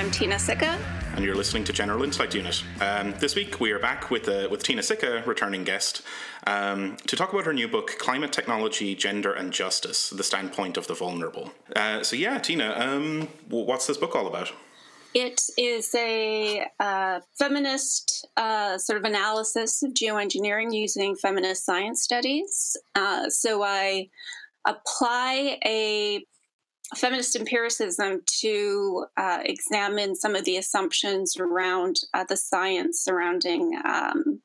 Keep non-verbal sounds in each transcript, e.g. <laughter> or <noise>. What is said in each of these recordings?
Kyle Thompson. And I'm Tina Sikka. And you're listening to General Intellect Unit. Um, this week we are back with uh, with Tina Sikka, returning guest, um, to talk about her new book, Climate Technology, Gender and Justice: The Standpoint of the Vulnerable. Uh, so yeah, Tina, um, what's this book all about? It is a uh, feminist uh, sort of analysis of geoengineering using feminist science studies. Uh, so I apply a feminist empiricism to uh, examine some of the assumptions around uh, the science surrounding um,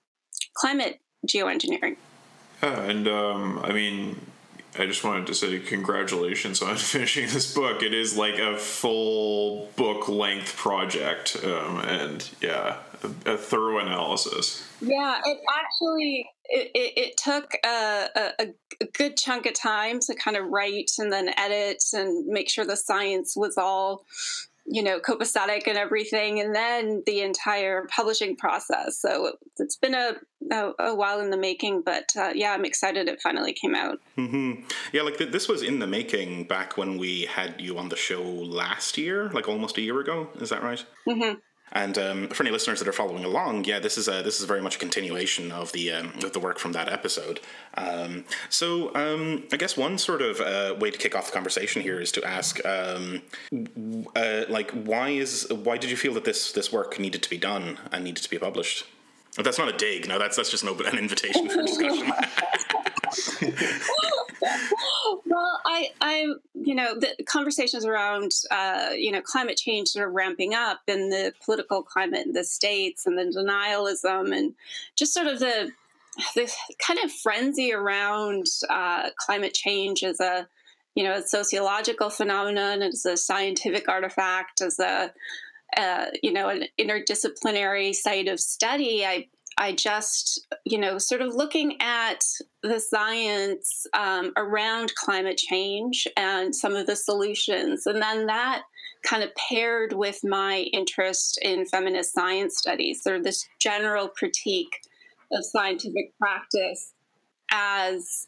climate geoengineering. Yeah, and um, I mean, I just wanted to say congratulations on <laughs> finishing this book. It is like a full book length project, um, and yeah, a, a, thorough analysis. Yeah, it actually it, it, it took a, a, a, good chunk of time to kind of write and then edit and make sure the science was all you know, copacetic and everything, and then the entire publishing process. So it's been a, a, a while in the making, but uh, yeah, I'm excited it finally came out. Mm-hmm. Yeah, like th- this was in the making back when we had you on the show last year, like almost a year ago. Is that right? Mm-hmm. And um, for any listeners that are following along, yeah, this is a, this is very much a continuation of the um, of the work from that episode. Um, so um, I guess one sort of uh, way to kick off the conversation here is to ask, um, uh, like, why is why did you feel that this this work needed to be done and needed to be published? That's not a dig. No, that's that's just an, open, an invitation for discussion. <laughs> <laughs> well, I, I, you know, the conversations around, uh, you know, climate change are ramping up, and the political climate in the states, and the denialism, and just sort of the the kind of frenzy around uh, climate change as a, you know, a sociological phenomenon, as a scientific artifact, as a uh, you know, an interdisciplinary site of study, I I just, you know, sort of looking at the science um, around climate change and some of the solutions. And then that kind of paired with my interest in feminist science studies, sort of this general critique of scientific practice as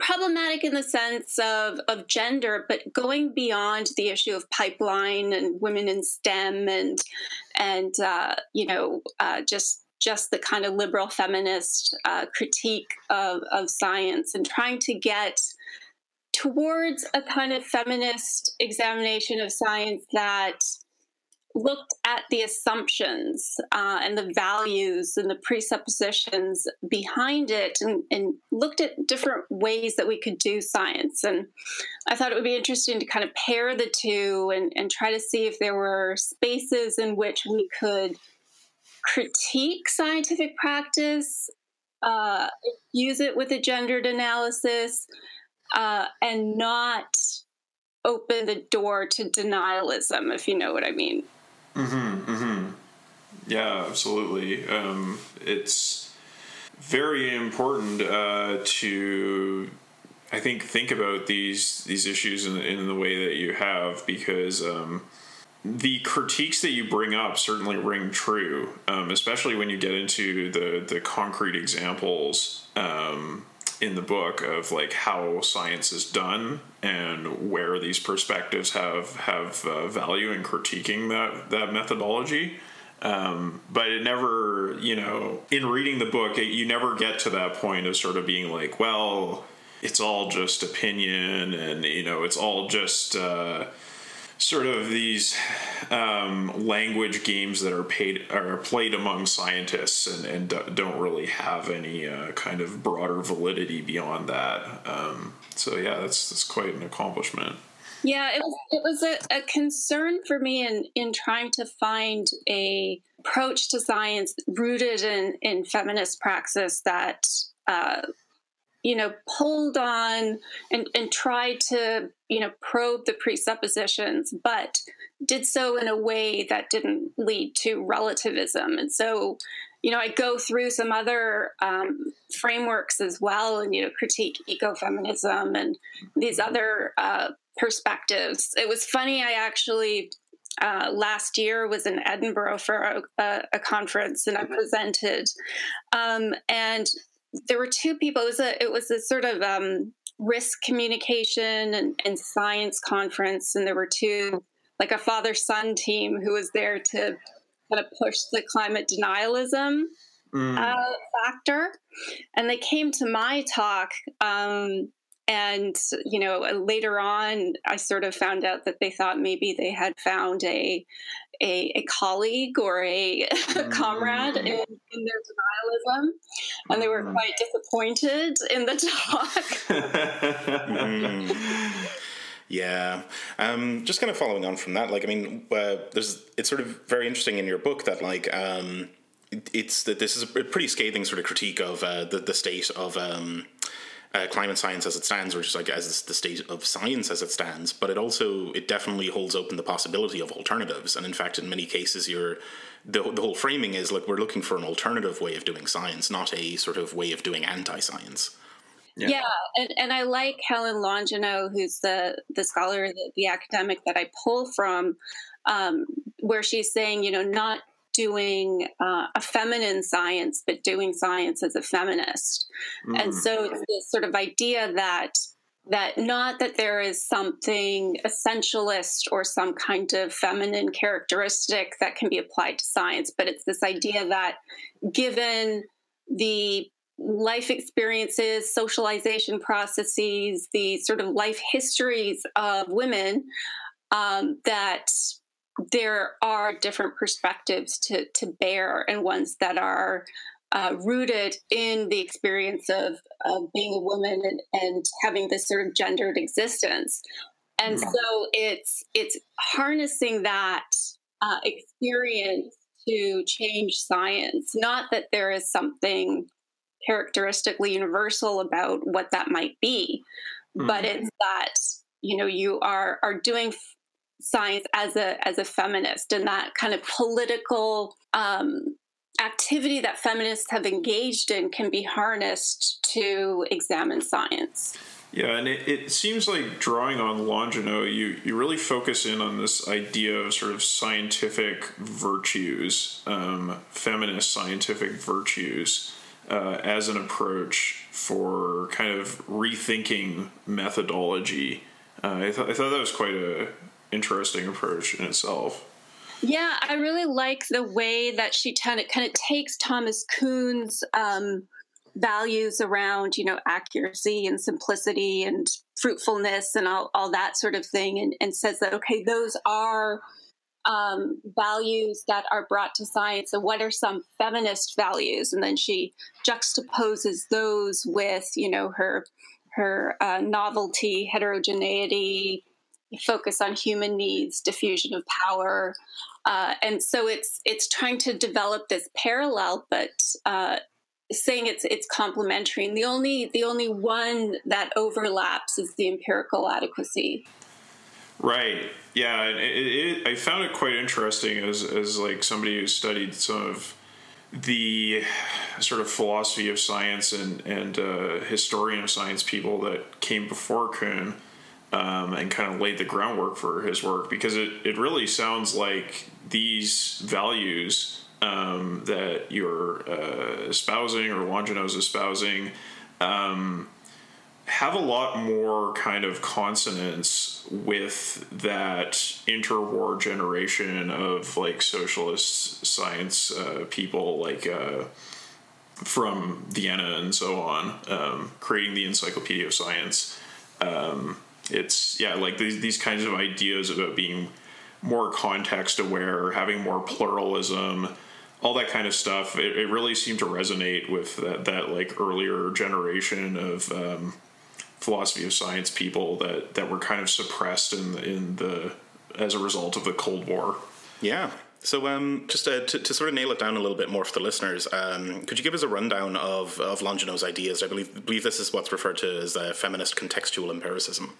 problematic in the sense of, of gender, but going beyond the issue of pipeline and women in STEM and and uh, you know uh, just just the kind of liberal feminist uh, critique of, of science and trying to get towards a kind of feminist examination of science that looked at the assumptions uh, and the values and the presuppositions behind it and, and, looked at different ways that we could do science. And I thought it would be interesting to kind of pair the two and, and try to see if there were spaces in which we could critique scientific practice, uh, use it with a gendered analysis, uh, and not open the door to denialism, if you know what I mean. Mm-hmm. Mm-hmm. Yeah, absolutely. Um, it's very important uh, to, I think, think about these these issues in, in the way that you have because. Um, the critiques that you bring up certainly ring true, um, especially when you get into the the concrete examples um, in the book of like how science is done and where these perspectives have have uh, value in critiquing that that methodology. Um, but it never, you know, in reading the book, it, you never get to that point of sort of being like, well, it's all just opinion, and you know, it's all just. Uh, sort of these um, language games that are paid are played among scientists and, and don't really have any uh, kind of broader validity beyond that. Um, so yeah, that's that's quite an accomplishment. Yeah, it was it was a, a concern for me in in trying to find a approach to science rooted in in feminist praxis that uh, you know, pulled on and, and tried to, you know, probe the presuppositions, but did so in a way that didn't lead to relativism. And so, you know, I go through some other um, frameworks as well and, you know, critique ecofeminism and these other uh, perspectives. It was funny, I actually uh, last year was in Edinburgh for a, a, a conference and I presented. Um, and there were two people. It was a it was a sort of um, risk communication and, and, science conference, and there were two like a father son team who was there to kind of push the climate denialism mm. uh, factor. And they came to my talk. Um, and you know later on i sort of found out that they thought maybe they had found a a, a colleague or a, <laughs> mm. comrade in, in, their denialism and they were mm. quite disappointed in the <laughs> talk mm. <laughs> Yeah, um, just kind of following on from that, like I mean, uh, there's it's sort of very interesting in your book that like um, it's that this is a pretty scathing sort of critique of uh, the the state of um, uh, climate science as it stands, or just like as the state of science as it stands. But it also it definitely holds open the possibility of alternatives, and in fact, in many cases, you're the the whole framing is like we're looking for an alternative way of doing science, not a sort of way of doing anti-science. Yeah, yeah and, and I like Helen Longino, who's the the scholar, the, the academic that I pull from, um, where she's saying, you know, not doing uh, a feminine science, but doing science as a feminist. Mm. And so it's this sort of idea that that not that there is something essentialist or some kind of feminine characteristic that can be applied to science, but it's this idea that given the life experiences, socialization processes, the sort of life histories of women, um, that there are different perspectives to, to bear and ones that are uh, rooted in the experience of, of being a woman and, and having this sort of gendered existence. And yeah. so it's it's harnessing that uh, experience to change science. Not that there is something characteristically universal about what that might be mm-hmm. but it's that you know you are are doing science as a as a feminist and that kind of political um, activity that feminists have engaged in can be harnessed to examine science yeah, and it, it seems like drawing on Longino, you, you really focus in on this idea of sort of scientific virtues, um, feminist scientific virtues uh, as an approach for kind of rethinking methodology. Uh, I, th- I thought that was quite a interesting approach in itself. Yeah, I really like the way that she kind of kind of takes Thomas Kuhn's um, values around, you know, accuracy and simplicity and fruitfulness and all, all that sort of thing, and, and says that okay, those are um, values that are brought to science and what are some feminist values and then she juxtaposes those with you know her her uh, novelty heterogeneity focus on human needs diffusion of power uh, and so it's it's trying to develop this parallel but uh, saying it's it's complementary and the only the only one that overlaps is the empirical adequacy Right. Yeah, it, it, I found it quite interesting as as like somebody who studied some of the sort of philosophy of science and and uh, historian of science people that came before Kuhn. Um, and kind of laid the groundwork for his work because it, it really sounds like these values um, that you're uh, espousing or Longino's espousing um, have a lot more kind of consonance with that interwar generation of like socialist science uh, people like uh, from Vienna and so on, um, creating the Encyclopedia of Science. Um, it's yeah, like these these kinds of ideas about being more context aware, having more pluralism, all that kind of stuff. It, it really seemed to resonate with that that like earlier generation of um, philosophy of science people that that were kind of suppressed in in the as a result of the Cold War. Yeah. So, um, just uh, to, to, sort of nail it down a little bit more for the listeners, um, could you give us a rundown of, of Longino's ideas? I believe believe this is what's referred to as uh, feminist contextual empiricism.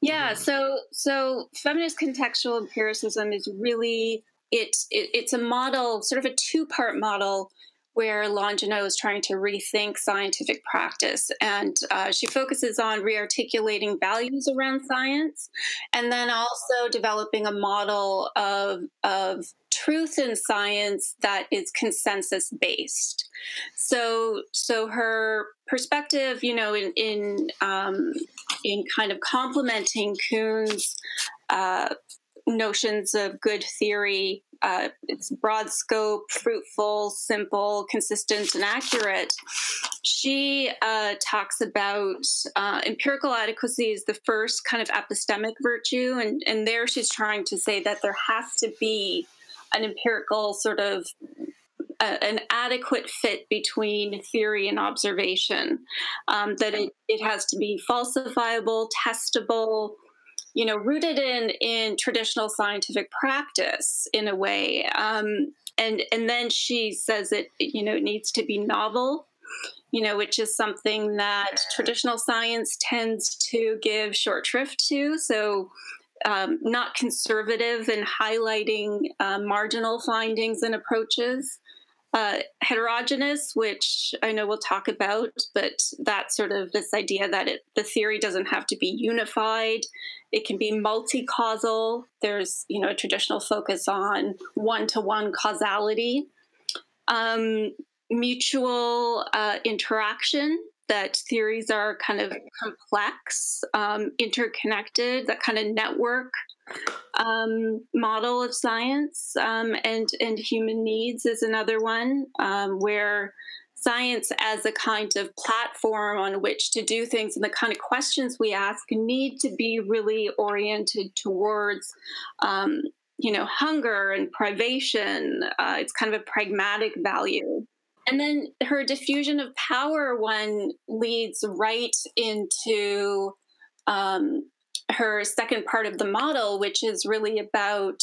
Yeah. So, so feminist contextual empiricism is really it, it it's a model, sort of a two part model where Longino is trying to rethink scientific practice. And uh, she focuses on rearticulating values around science and then also developing a model of, of truth in science that is consensus based. So, so her perspective, you know, in in um, in kind of complementing Kuhn's uh, notions of good theory. Uh, it's broad scope, fruitful, simple, consistent, and accurate. She uh, talks about uh, empirical adequacy as the first kind of epistemic virtue, and, and there she's trying to say that there has to be an empirical sort of an adequate fit between theory and observation. Um, that it, it has to be falsifiable, testable, you know, rooted in in traditional scientific practice in a way. Um, and and then she says it, you know, it needs to be novel. You know, which is something that traditional science tends to give short shrift to. So, um, not conservative in highlighting uh, marginal findings and approaches uh, heterogeneous, which I know we'll talk about, but that sort of this idea that it, the theory doesn't have to be unified. It can be multi-causal. There's you know a traditional focus on one-to-one causality, um, mutual uh, interaction. That theories are kind of complex, um, interconnected. That kind of network um, model of science, um, and and human needs is another one um, where science as a kind of platform on which to do things and the kind of questions we ask need to be really oriented towards um, you know hunger and privation uh, it's kind of a pragmatic value and then her diffusion of power one leads right into um, her second part of the model, which is really about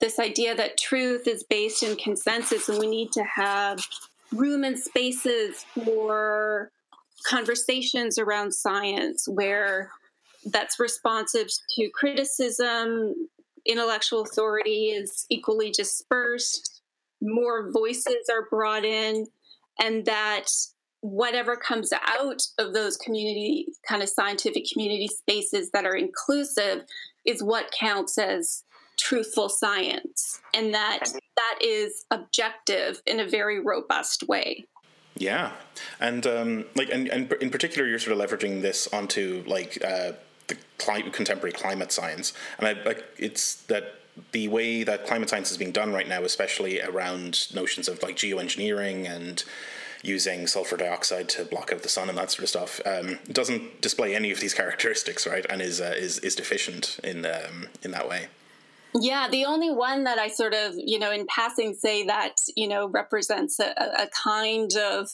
this idea that truth is based in consensus and we need to have room and spaces for conversations around science where that's responsive to criticism, intellectual authority is equally dispersed, more voices are brought in, and that whatever comes out of those community kind of scientific community spaces that are inclusive is what counts as truthful science. And that that is objective in a very robust way. Yeah. And um, like and, and in particular you're sort of leveraging this onto like uh, the climate, contemporary climate science. And I, like it's that the way that climate science is being done right now especially around notions of like geoengineering and using sulfur dioxide to block out the sun and that sort of stuff um, doesn't display any of these <laughs> characteristics, right? And is uh, is is deficient in um, in that way. Yeah, the only one that I sort of, you know, in passing say that, you know, represents a, a kind of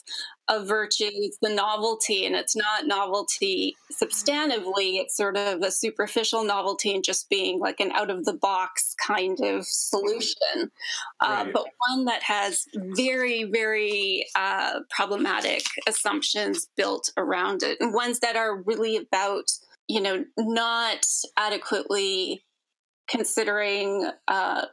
a virtue is the novelty, and it's not novelty substantively. It's sort of a superficial novelty and just being like an out of the box kind of solution, uh, right. but one that has very, very uh, problematic assumptions built around it, and ones that are really about, you know, not adequately considering uh,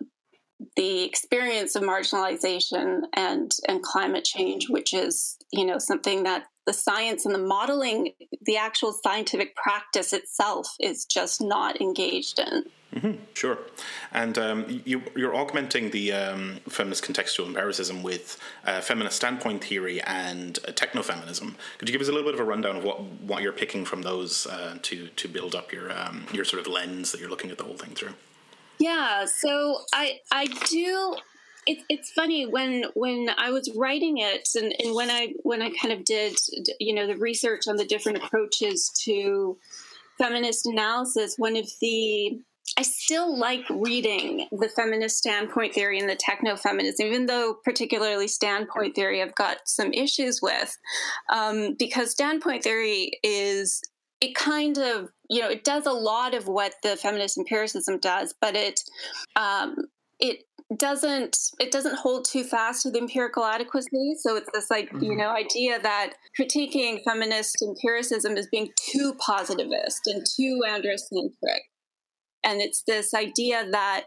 the experience of marginalization and and climate change, which is you know something that the science and the modeling, the actual scientific practice itself, is just not engaged in. Mm-hmm, sure, and um, you, are augmenting the um, feminist contextual empiricism with uh, feminist standpoint theory and uh, technofeminism. Could you give us a little bit of a rundown of what, what you're picking from those uh, to to build up your um, your sort of lens that you're looking at the whole thing through? Yeah, so I I do. It, it's funny when when I was writing it and, and when I when I kind of did you know the research on the different approaches to feminist analysis. One of the I still like reading the feminist standpoint theory and the techno feminism, even though particularly standpoint theory I've got some issues with, um, because standpoint theory is it kind of you know it does a lot of what the feminist empiricism does but it um, it doesn't it doesn't hold too fast to the empirical adequacy so it's this like mm-hmm. you know idea that critiquing feminist empiricism is being too positivist and too androcentric and it's this idea that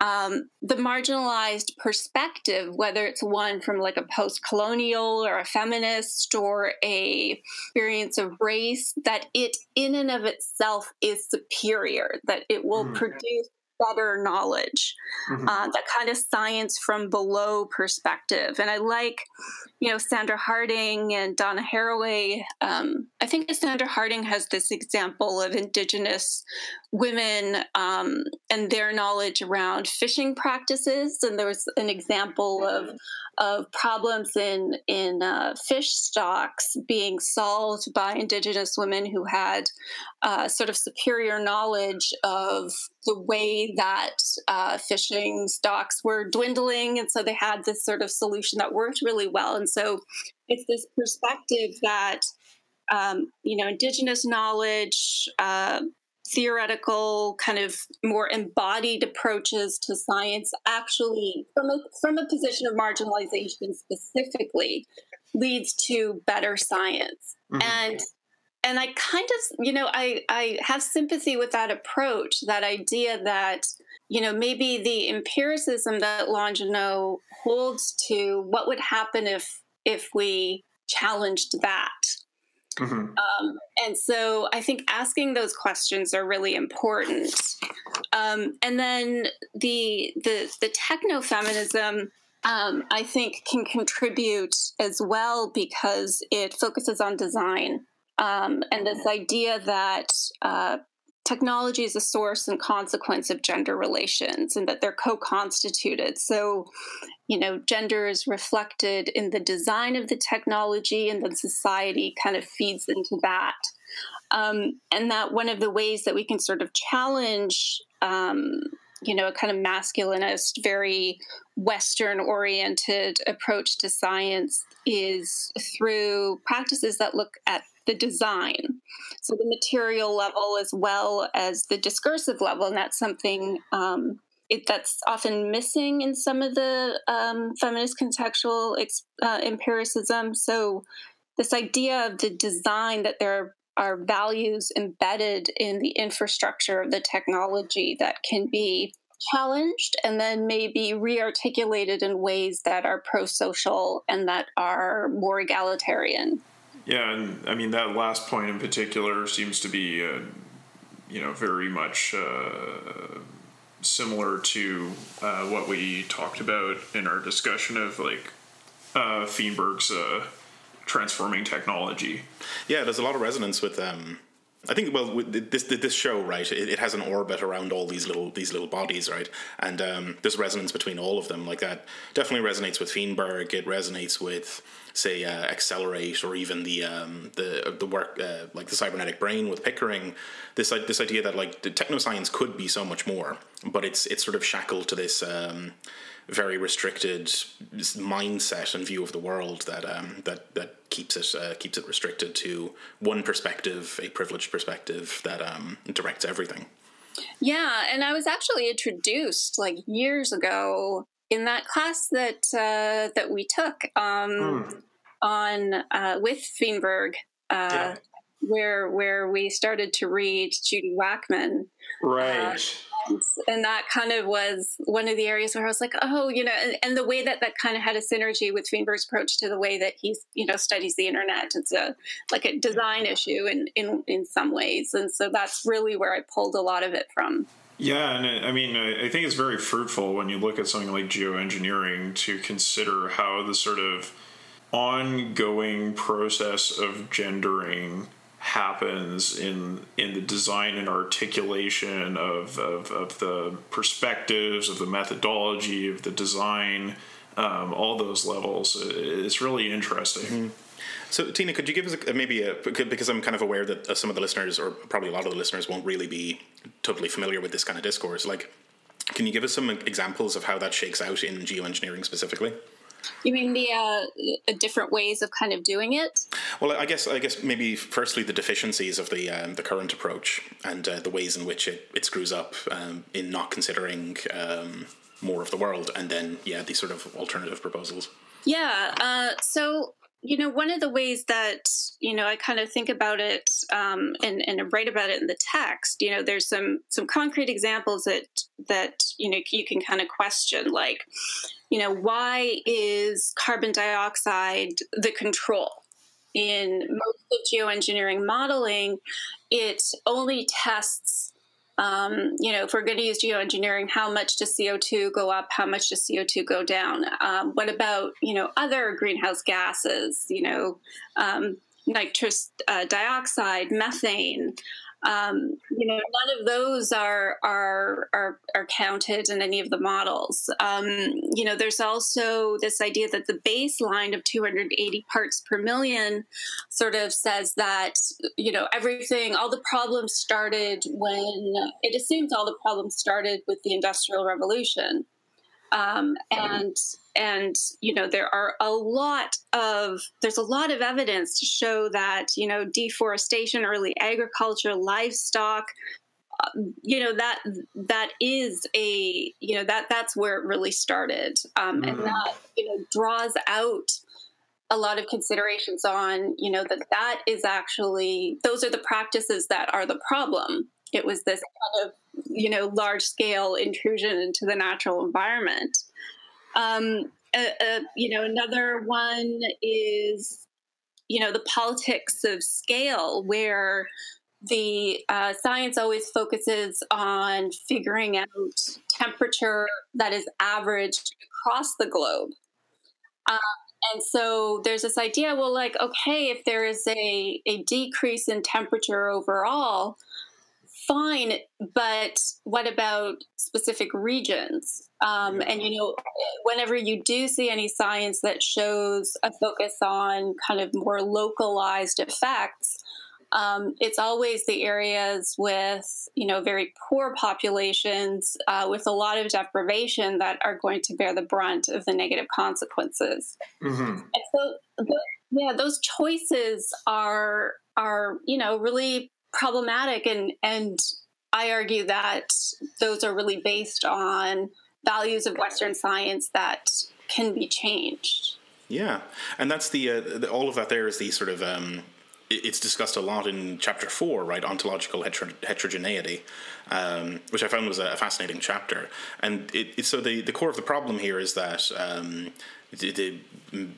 um, the marginalized perspective, whether it's one from like a post-colonial or a feminist or a experience of race, that it in and of itself is superior, that it will mm-hmm. produce better knowledge, mm-hmm. uh, that kind of science from below perspective. And I like, you know, Sandra Harding and Donna Haraway. Um, I think Sandra Harding has this example of Indigenous women um, and their knowledge around fishing practices. And there was an example of of problems in in uh, fish stocks being solved by Indigenous women who had uh, sort of superior knowledge of the way that uh, fishing stocks were dwindling, and so they had this sort of solution that worked really well. And so it's this perspective that um, you know, indigenous knowledge, uh, theoretical, kind of more embodied approaches to science actually, from a, from a position of marginalization specifically, leads to better science. Mm-hmm. And and I kind of, you know, I, I have sympathy with that approach, that idea that, you know, maybe the empiricism that Longino holds to what would happen if if we challenged that Mm-hmm. Um, and so I think asking those questions are really important. Um, and then the the the techno feminism. Um, I think can contribute as well because it focuses on design um, and this idea that uh, technology is a source and consequence of gender relations and that they're co-constituted. So you know gender is reflected in the design of the technology and then society kind of feeds into that. Um, and that one of the ways that we can sort of challenge um, you know a kind of masculinist very western oriented approach to science is through practices that look at the design. So the material level as well as the discursive level, and that's something um, it, that's often missing in some of the um, feminist contextual uh, empiricism. So this idea of the design that there are values embedded in the infrastructure of the technology that can be challenged and then maybe rearticulated in ways that are pro-social and that are more egalitarian. Yeah, and I mean that last point in particular seems to be, uh, you know, very much uh, similar to uh, what we talked about in our discussion of like uh, Feenberg's uh, transforming technology. Yeah, there's a lot of resonance with um, I think well this this show right it, has an orbit around all these little these little bodies right? And um, there's resonance between all of them. Like that definitely resonates with Feenberg it resonates with say uh, Accelerate or even the um, the the work uh, like the cybernetic brain with Pickering. This like this idea that like technoscience could be so much more but it's it's sort of shackled to this um, very restricted mindset and view of the world that um, that that keeps it uh, keeps it restricted to one perspective, a privileged perspective that um, directs everything. Yeah, and I was actually introduced like years ago in that class that uh, that we took um, mm. on uh, with Feenberg. Uh, yeah where where we started to read Judy Wajcman. Right. And that kind of was one of the areas where I was like, oh, you know, and, and, the way that that kind of had a synergy with Feenberg's approach to the way that he's, you know, studies the internet. It's a like a design issue in in in some ways, and so that's really where I pulled a lot of it from. Yeah, and I mean, I think it's very fruitful when you look at something like geoengineering to consider how the sort of ongoing process of gendering happens in in the design and articulation of, of, of the perspectives of the methodology of the design um, all those levels it's really interesting mm-hmm. So, Tina, could you give us a, maybe a because I'm kind of aware that uh, some of the listeners, or probably a lot of the listeners, won't really be totally familiar with this kind of discourse. Like, can you give us some examples of how that shakes out in geoengineering specifically? You mean the uh, different ways of kind of doing it? Well, I guess I guess maybe firstly the deficiencies of the um, the current approach and uh, the ways in which it, it screws up um, in not considering um, more of the world, and then yeah, these sort of alternative proposals. Yeah. Uh, so you know, one of the ways that you know I kind of think about it um, and, and write about it in the text, you know, there's some some concrete examples that that you know you can kind of question, like, you know, why is carbon dioxide the control? In most of geoengineering modeling, it only tests um, you know, if we're going to use geoengineering, how much does CO2 go up? How much does CO2 go down? Um, what about, you know, other greenhouse gases, you know, um, nitrous uh, dioxide, methane? Um, you know, none of those are are are, are counted in any of the models. Um, you know, there's also this idea that the baseline of 280 parts per million sort of says that you know everything, all the problems started when it assumes all the problems started with the Industrial Revolution. Um, and and you know there are a lot of there's a lot of evidence to show that you know deforestation early agriculture livestock uh, you know that that is a you know that that's where it really started um, mm-hmm. and that you know draws out a lot of considerations on you know that that is actually those are the practices that are the problem it was this kind of you know large scale intrusion into the natural environment um, you know, another one is, you know, the politics of scale, where the uh, science always focuses on figuring out temperature that is averaged across the globe. Uh, and so there's this idea well, like, okay, if there is a, a decrease in temperature overall, fine, but what about specific regions? Um, and you know, whenever you do see any science that shows a focus on kind of more localized effects, um, it's always the areas with you know very poor populations uh, with a lot of deprivation that are going to bear the brunt of the negative consequences. Mm-hmm. And so, yeah, those choices are are you know really problematic and and I argue that those are really based on values of Western science that can be changed. Yeah, and that's the, uh, the all of that. There is the sort of um, it's discussed a lot in chapter four, right? Ontological heter- heterogeneity, um, which I found was a fascinating chapter. And it, it, so the the core of the problem here is that. Um, the, the,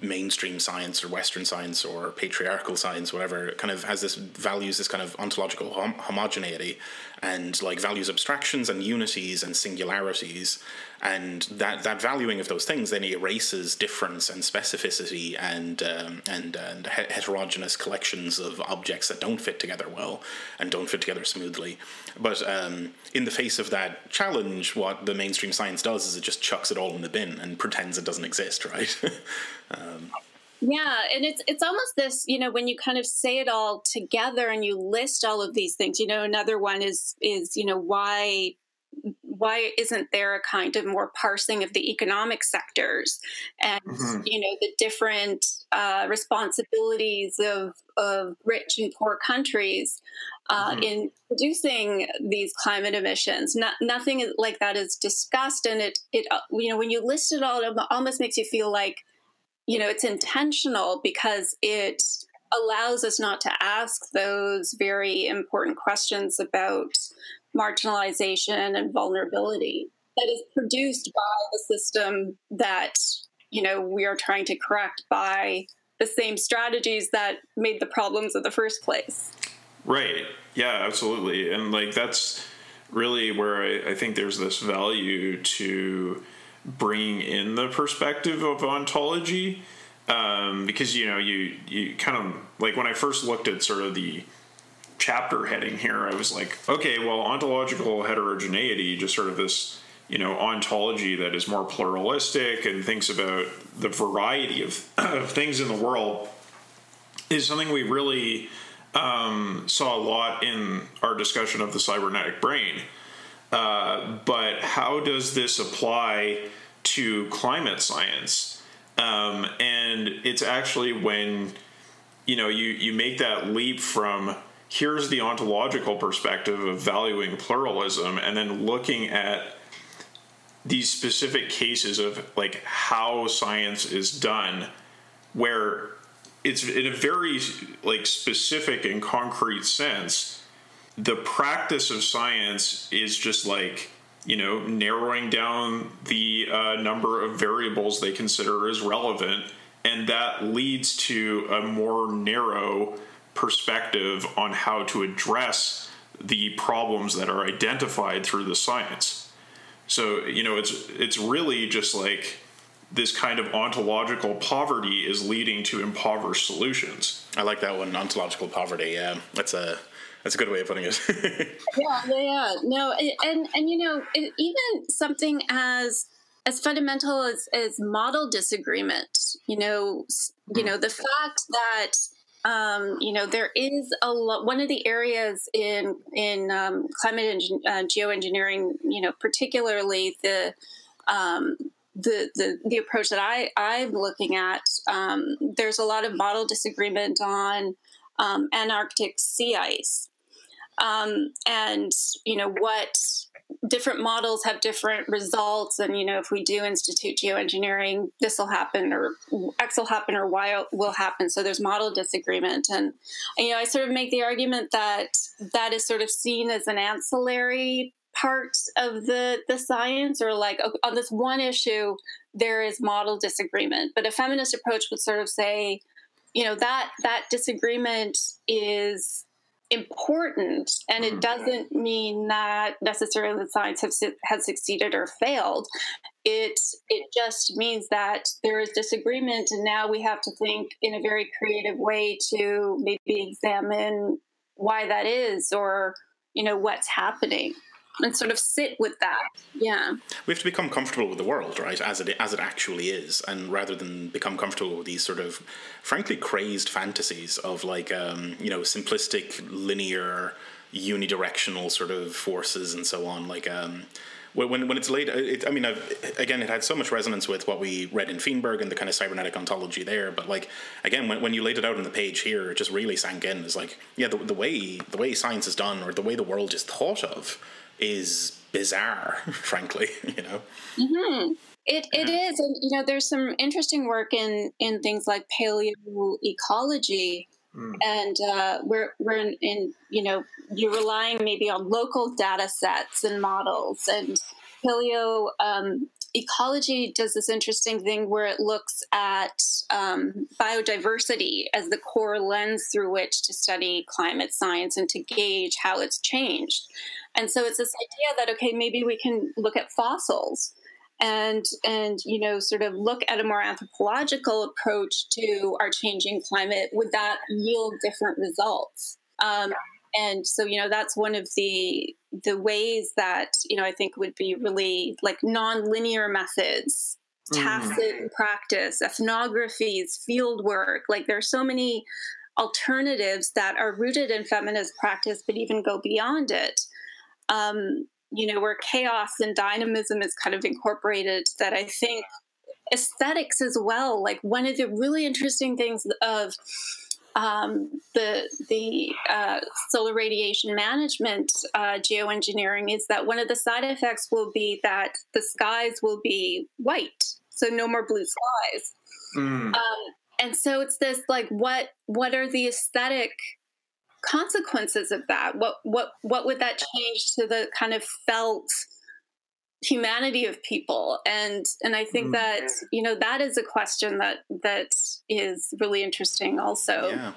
mainstream science or Western science or patriarchal science, whatever, kind of has this values this kind of ontological hom- homogeneity and like values abstractions and unities and singularities and that that valuing of those things then erases difference and specificity and um, and and heterogeneous collections of objects that don't fit together well and don't fit together smoothly. But um, in the face of that challenge, what the mainstream science does is it just chucks it all in the bin and pretends it doesn't exist, <laughs> right? <laughs> um, yeah, and it's it's almost this, you know, when you kind of say it all together and you list all of these things. You know, another one is is you know why why isn't there a kind of more parsing of the economic sectors and mm-hmm. you know the different uh, responsibilities of of rich and poor countries uh, mm-hmm. in reducing these climate emissions? Not, nothing like that is discussed, and it it uh, you know when you list it all, it almost makes you feel like you know it's intentional because it allows us not to ask those very important questions about marginalization and vulnerability that is produced by the system that you know we are trying to correct by the same strategies that made the problems in the first place. Right. Yeah absolutely. And like that's really where I, I think there's this value to bringing in the perspective of ontology um, because you know you you kind of like when I first looked at sort of the chapter heading here, I was like, okay, well, ontological heterogeneity, just sort of this, you know, ontology that is more pluralistic and thinks about the variety of, <clears throat> of things in the world, is something we really um, saw a lot in our discussion of the cybernetic brain. Uh, but how does this apply to climate science? Um, and it's actually when you know you you make that leap from here's the ontological perspective of valuing pluralism and then looking at these specific cases of like how science is done where it's in a very like specific and concrete sense the practice of science is just like you know narrowing down the uh, number of variables they consider as relevant and that leads to a more narrow perspective on how to address the problems that are identified through the science. So, you know, it's it's really just like this kind of ontological poverty is leading to impoverished solutions. I like that one, ontological poverty. Yeah, that's a That's a good way of putting it. <laughs> yeah, yeah, yeah. No, and and you know, it, even something as as fundamental as, as model disagreement. You know, you know the fact that um, you know there is a lot. One of the areas in in um, climate and uh, geoengineering, you know, particularly the um, the, the the approach that I I'm looking at. Um, there's a lot of model disagreement on um, Antarctic sea ice, um, and you know what different models have different results. And you know if we do institute geoengineering this will happen or x will happen or y will happen. So there's model disagreement. And, and you know i sort of make the argument that that is sort of seen as an ancillary part of the the science or like on this one issue there is model disagreement. But a feminist approach would sort of say you know that that disagreement is important and it mm-hmm. doesn't mean that necessarily the science have, has succeeded or failed it it just means that there is disagreement and now we have to think in a very creative way to maybe examine why that is or you know what's happening and sort of sit with that. Yeah. We have to become comfortable with the world, right, as it as it actually is, and rather than become comfortable with these sort of, frankly, crazed fantasies of like, um, you know, simplistic, linear, unidirectional sort of forces and so on, like. Um, when, when it's laid, it, I mean, I've, again, it had so much resonance with what we read in Feenberg and the kind of cybernetic ontology there. But like, again, when, when you laid it out on the page here, it just really sank in. It's like, yeah, the, the way the way science is done, or the way the world is thought of, is bizarre, <laughs> frankly. You know. Mm-hmm. It it is, and you know, there's some interesting work in in things like paleoecology, mm. and uh, we're we're in, in you know you're relying maybe on local data sets and models, and paleo um, ecology does this interesting thing where it looks at um, biodiversity as the core lens through which to study climate science and to gauge how it's changed. And so it's this idea that okay, maybe we can look at fossils and and you know sort of look at a more anthropological approach to our changing climate. Would that yield different results? Um, and so you know that's one of the the ways that you know I think would be really like non-linear methods tacit mm. practice, ethnographies, field work. Like there are so many alternatives that are rooted in feminist practice, but even go beyond it um, you know, where chaos and dynamism is kind of incorporated, that I think aesthetics as well. Like one of the really interesting things of um, the the uh, solar radiation management uh, geoengineering is that one of the side effects will be that the skies will be white, so no more blue skies. Mm. Um, and so it's this like what what are the aesthetic consequences of that what what what would that change to the kind of felt humanity of people and and i think mm. that you know that is a question that that is really interesting also yeah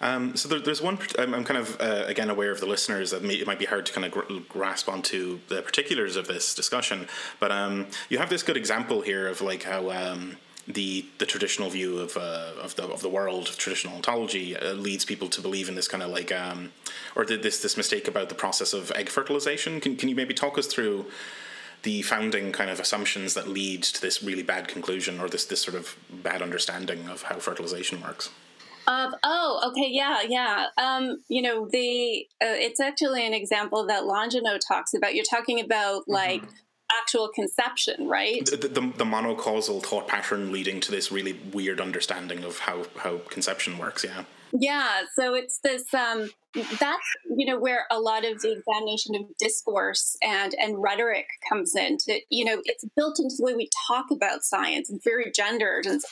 um, so there, there's one. I'm, I'm kind of uh, again aware of the listeners that may, it might be hard to kind of gr- grasp onto the particulars of this discussion, but um, you have this good example here of like how um, the the traditional view of uh, of the of the world, traditional ontology, uh, leads people to believe in this kind of like um, or this this mistake about the process of egg fertilization. Can can you maybe talk us through? The founding kind of assumptions that lead to this really bad conclusion or this this sort of bad understanding of how fertilization works. Uh, oh, okay, yeah, yeah. Um, you know, the uh, it's actually an example that Longino talks about. You're talking about like mm-hmm actual conception, right? The, the, the, monocausal thought pattern leading to this really weird understanding of how, how conception works, yeah. Yeah, so it's this um, that's you know where a lot of the examination of discourse and and rhetoric comes in. To you know, it's built into the way we talk about science. It's very gendered, and so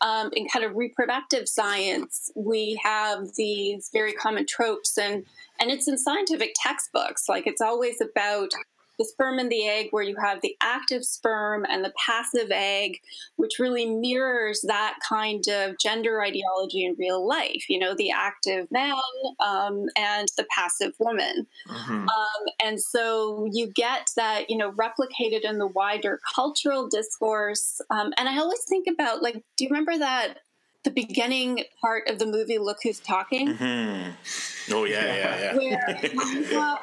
um, in kind of reproductive science, we have these very common tropes, and and it's in scientific textbooks. Like it's always about the sperm and the egg, where you have the active sperm and the passive egg, which really mirrors that kind of gender ideology in real life. You know, the active man um, and the passive woman. Mm-hmm. Um, and so you get that, you know, replicated in the wider cultural discourse. Um, and I always think about, like, do you remember that? The beginning part of the movie Look Who's Talking. Mm-hmm. Oh yeah, yeah, yeah. Where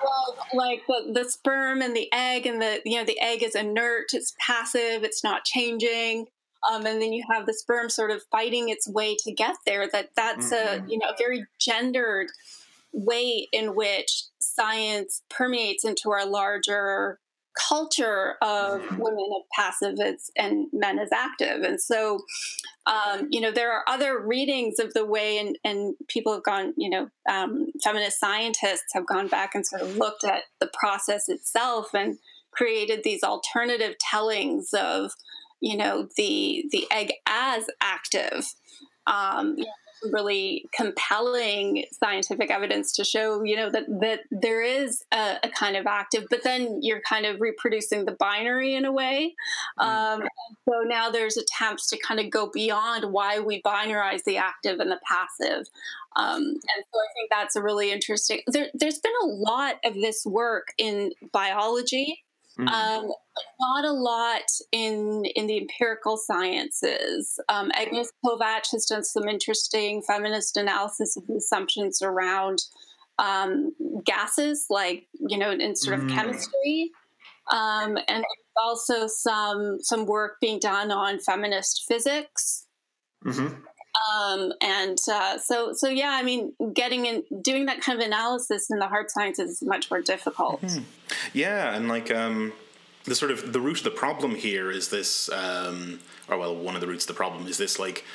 like the, the sperm and the egg, and the you know the egg is inert, it's passive, it's not changing. Um, and then you have the sperm sort of fighting its way to get there. That that's mm-hmm. a you know a very gendered way in which science permeates into our larger culture of mm-hmm. women as passive as, and men as active. And so, um, you know, there are other readings of the way, and, and people have gone, you know, um, feminist scientists have gone back and sort of looked at the process itself and created these alternative tellings of, you know, the the egg as active. Um, really compelling scientific evidence to show, you know, that that there is a, a kind of active, but then you're kind of reproducing the binary in a way. Mm-hmm. Um, so now there's attempts to kind of go beyond why we binarize the active and the passive. Um, and so I think that's a really interesting. There, there's been a lot of this work in biology Mm. Um, not a lot in in the empirical sciences. Um, Agnes Kovacs has done some interesting feminist analysis of the assumptions around um, gases, like you know, in sort of mm. chemistry, um, and also some some work being done on feminist physics. Mm-hmm. Um, and uh, so, so yeah, I mean, getting in, doing that kind of analysis in the hard sciences is much more difficult. Mm-hmm. Yeah, and like um, the sort of the root of the problem here is this, um, or well, one of the roots of the problem is this like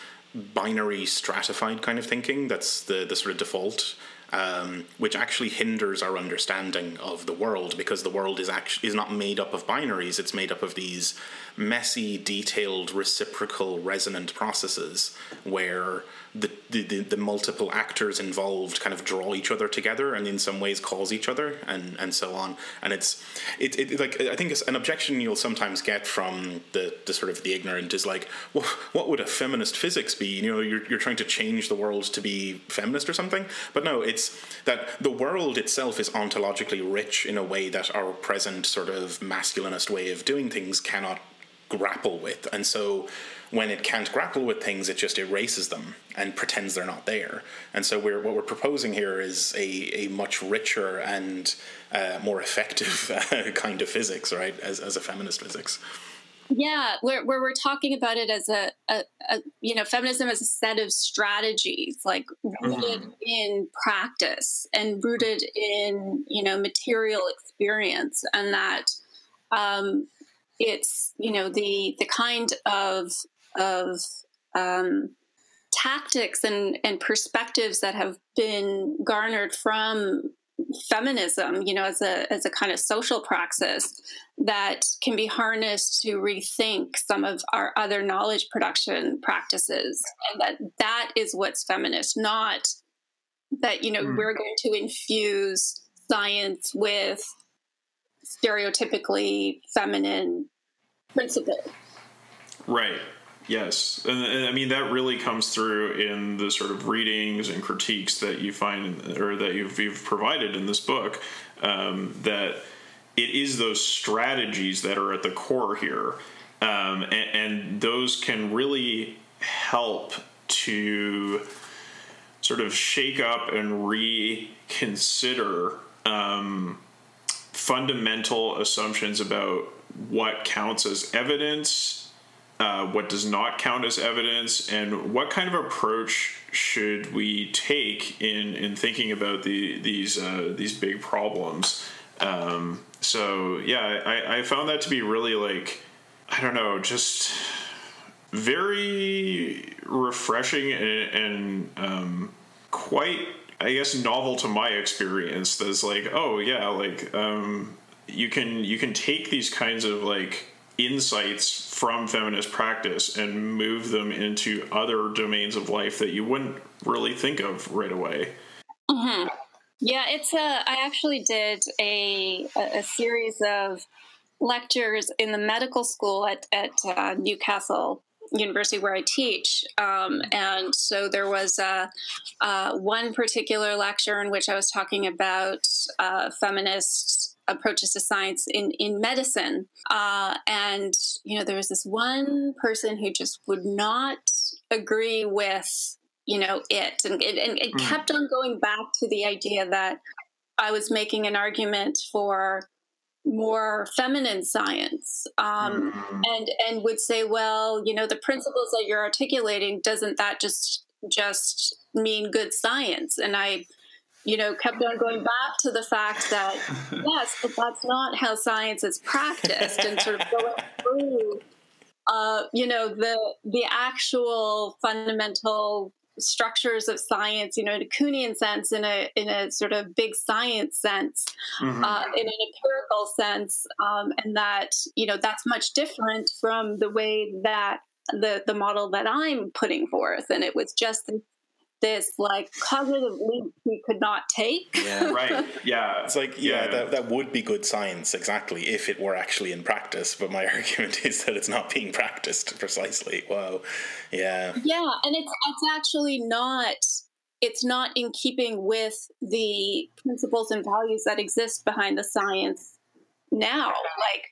binary stratified kind of thinking. That's the the sort of default um, which actually hinders our understanding of the world because the world is actually is not made up of binaries. It's made up of these messy, detailed, reciprocal, resonant processes where the, the, the, multiple actors involved kind of draw each other together and in some ways cause each other and, and so on. And it's it, it like I think it's an objection you'll sometimes get from the, the sort of the ignorant is like, well, what would a feminist physics be? You know, you're, you're trying to change the world to be feminist or something. But no, it's that the world itself is ontologically rich in a way that our present sort of masculinist way of doing things cannot grapple with. And so when it can't grapple with things, it just erases them and pretends they're not there. And so we're, what we're proposing here is a, a much richer and uh, more effective <laughs> uh, kind of physics, right, as, as a feminist physics. Yeah, where, where we're talking about it as a, a, a, you know, feminism as a set of strategies, like rooted mm-hmm. in practice and rooted in, you know, material experience, and that um, it's, you know, the the kind of of um, tactics and, and perspectives that have been garnered from feminism, you know, as a as a kind of social praxis that can be harnessed to rethink some of our other knowledge production practices, and that that is what's feminist, not that you know mm. we're going to infuse science with stereotypically feminine principles. Right. Yes, and, and, I mean that really comes through in the sort of readings and critiques that you find or that you've, you've provided in this book. Um, that it is those strategies that are at the core here, um, and, and those can really help to sort of shake up and reconsider um, fundamental assumptions about what counts as evidence uh, what does not count as evidence, and what kind of approach should we take in in thinking about the these uh, these big problems. Um, so yeah, I, I found that to be really like I don't know, just very refreshing and, and um, quite I guess novel to my experience. That's like oh yeah, like um, you can you can take these kinds of like insights from feminist practice and move them into other domains of life that you wouldn't really think of right away. Mm-hmm. Yeah, it's a. I actually did a a series of lectures in the medical school at at uh, Newcastle University where I teach, um, and so there was a, uh, one particular lecture in which I was talking about uh, feminist approaches to science in in medicine. Uh, and you know, there was this one person who just would not agree with you know it and it, and it mm. kept on going back to the idea that i was making an argument for more feminine science um, mm. and and would say well you know the principles that you're articulating doesn't that just just mean good science and i you know kept on going back to the fact that <laughs> yes but that's not how science is practiced and sort of going <laughs> through uh, you know the the actual fundamental structures of science, you know, in a Kuhnian sense, in a in a sort of big science sense, mm-hmm. uh, in an empirical sense, um, and that you know that's much different from the way that the the model that I'm putting forth, and it was just this like cognitive leap we could not take. Yeah, right. <laughs> Yeah, it's like yeah, yeah, That, that would be good science exactly if it were actually in practice. But my <laughs> argument is that it's not being practiced precisely. Wow. Yeah. Yeah, and it's it's actually not. It's not in keeping with the principles and values that exist behind the science now. Like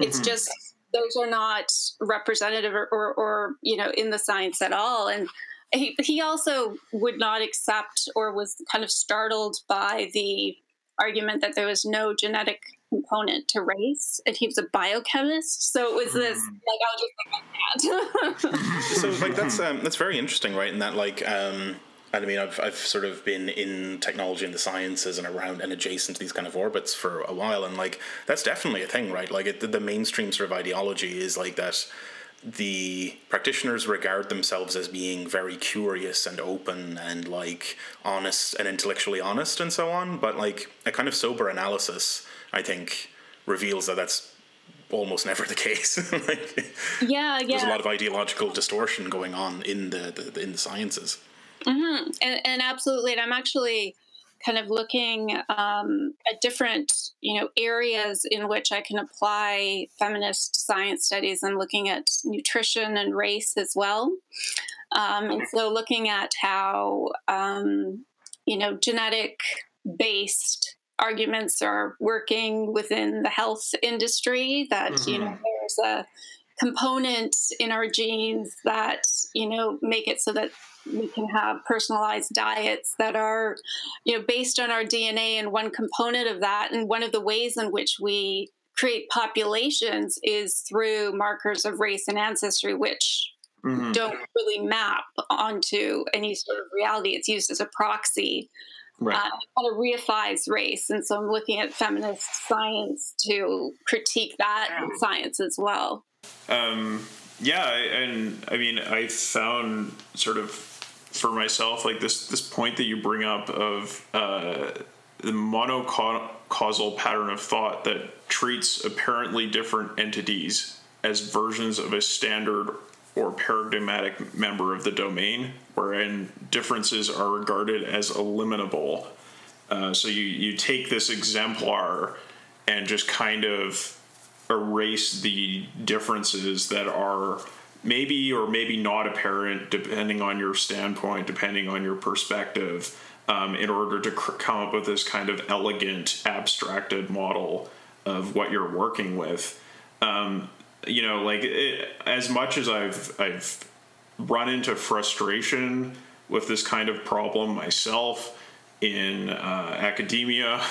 it's mm-hmm. just those are not representative or, or, or you know in the science at all and he, he also would not accept or was kind of startled by the argument that there was no genetic component to race and he was a biochemist so it was this hmm. like i'll just that <laughs> so like that's <laughs> um, that's very interesting right in that like um I mean, I've, I've sort of been in technology and the sciences and around and adjacent to these kind of orbits for a while, and like that's definitely a thing, right? Like it, the mainstream sort of ideology is like that the practitioners regard themselves as being very curious and open and like honest and intellectually honest and so on but like a kind of sober analysis i think reveals that that's almost never the case. <laughs> Like, yeah yeah there's a lot of ideological distortion going on in the, the in the sciences. Mm-hmm. and, and absolutely and i'm actually kind of looking um, at different you know areas in which I can apply feminist science studies and looking at nutrition and race as well. Um, and so looking at how um, you know genetic based arguments are working within the health industry that mm-hmm. you know mm-hmm. there's a component in our genes that you know make it so that we can have personalized diets that are you know based on our dna and one component of that and one of the ways in which we create populations is through markers of race and ancestry which mm-hmm. don't really map onto any sort of reality it's used as a proxy Right. Uh, kind of reifies race. And so I'm looking at feminist science to critique that science as well. Um, yeah, and I mean, I found sort of for myself like this this point that you bring up of uh, the monocausal pattern of thought that treats apparently different entities as versions of a standard or paradigmatic member of the domain, wherein differences are regarded as eliminable. Uh, so you, you take this exemplar and just kind of erase the differences that are maybe or maybe not apparent depending on your standpoint, depending on your perspective, um, in order to cr- come up with this kind of elegant, abstracted model of what you're working with. Um, you know, like it, as much as I've I've run into frustration with this kind of problem myself in uh, academia.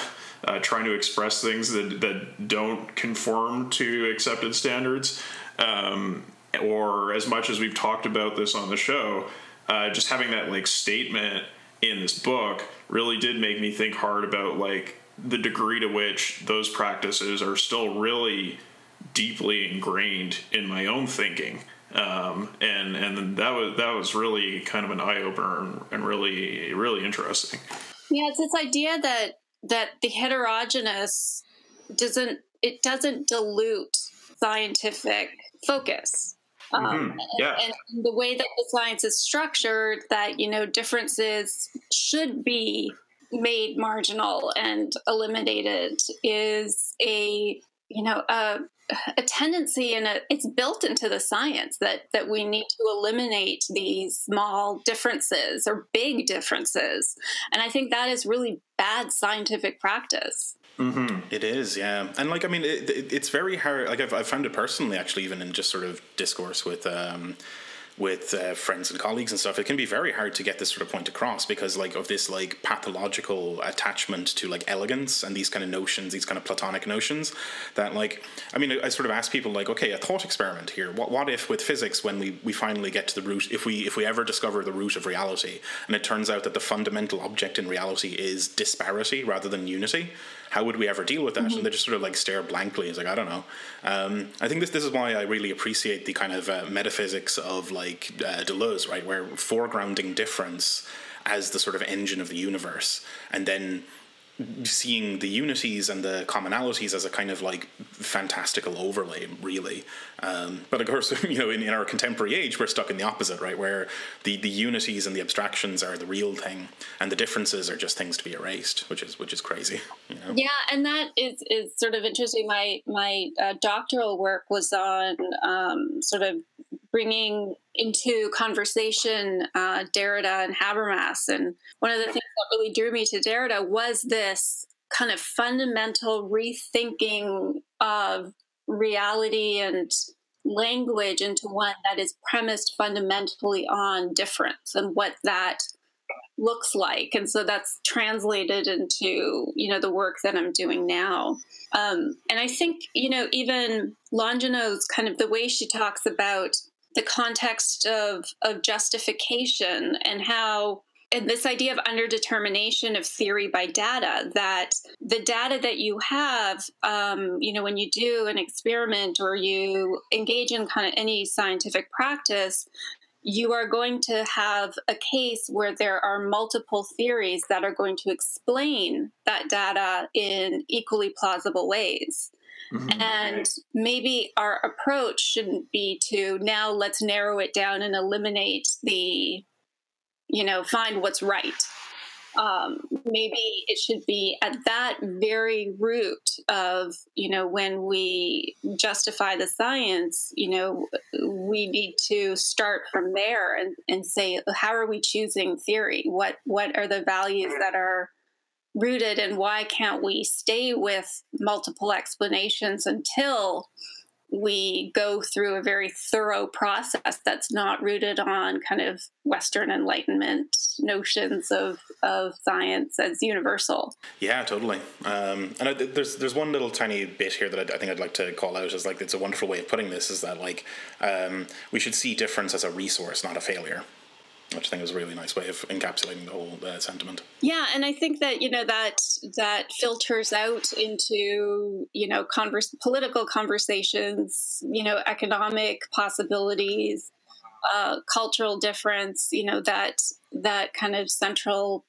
Uh, trying to express things that, that don't conform to accepted standards. Um, or as much as we've talked about this on the show, uh, just having that like statement in this book really did make me think hard about like the degree to which those practices are still really deeply ingrained in my own thinking. Um, and and that was that was really kind of an eye opener and really really interesting. Yeah, it's this idea that that the heterogeneous doesn't it doesn't dilute scientific focus. Um, mm-hmm. yeah. And, and, the way that the science is structured, that you know differences should be made marginal and eliminated, is a you know a, a tendency and a, it's built into the science that that we need to eliminate these small differences or big differences, and I think that is really bad scientific practice. Mm-hmm. It is, yeah, and like I mean, it, it, it's very hard. Like I've, I've found it personally, actually, even in just sort of discourse with um, with uh, friends and colleagues and stuff, it can be very hard to get this sort of point across because like of this like pathological attachment to like elegance and these kind of notions, these kind of platonic notions that like I mean I, I sort of ask people like okay a thought experiment here what what if with physics when we we finally get to the root if we if we ever discover the root of reality and it turns out that the fundamental object in reality is disparity rather than unity how would we ever deal with that? Mm-hmm. And they just sort of like stare blankly. It's like, I don't know. Um, I think this this is why I really appreciate the kind of uh, metaphysics of like uh, Deleuze, right? Where foregrounding difference as the sort of engine of the universe, and then seeing the unities and the commonalities as a kind of like fantastical overlay, really. Um, but of course, <laughs> you know, in, in, our contemporary age, we're stuck in the opposite, right? Where the, the unities and the abstractions are the real thing, and the differences are just things to be erased, which is which is crazy. You know? Yeah, and that is is sort of interesting. My my uh, doctoral work was on um, sort of bringing into conversation uh, Derrida and Habermas. And one of the things that really drew me to Derrida was this kind of fundamental rethinking of reality and language into one that is premised fundamentally on difference and what that looks like and so that's translated into you know the work that i'm doing now um, and i think you know even longino's kind of the way she talks about the context of of justification and how and this idea of underdetermination of theory by data that the data that you have um, you know when you do an experiment or you engage in kind of any scientific practice you are going to have a case where there are multiple theories that are going to explain that data in equally plausible ways Mm-hmm. And maybe our approach shouldn't be to now let's narrow it down and eliminate the, you know, find what's right. Um, maybe it should be at that very root of, you know, when we justify the science, you know, we need to start from there and, and say, how are we choosing theory? What what are the values that are rooted and why can't we stay with multiple explanations until we go through a very thorough process that's not rooted on kind of Western Enlightenment notions of, of science as universal. Yeah, totally. Um, and I, there's there's one little tiny bit here that I, I, think I'd like to call out as like it's a wonderful way of putting this is that like um, we should see difference as a resource, not a failure which I think is a really nice way of encapsulating the whole uh, sentiment. Yeah, and I think that you know that that filters out into you know converse, political conversations, you know, economic possibilities, uh, cultural difference. You know that that kind of central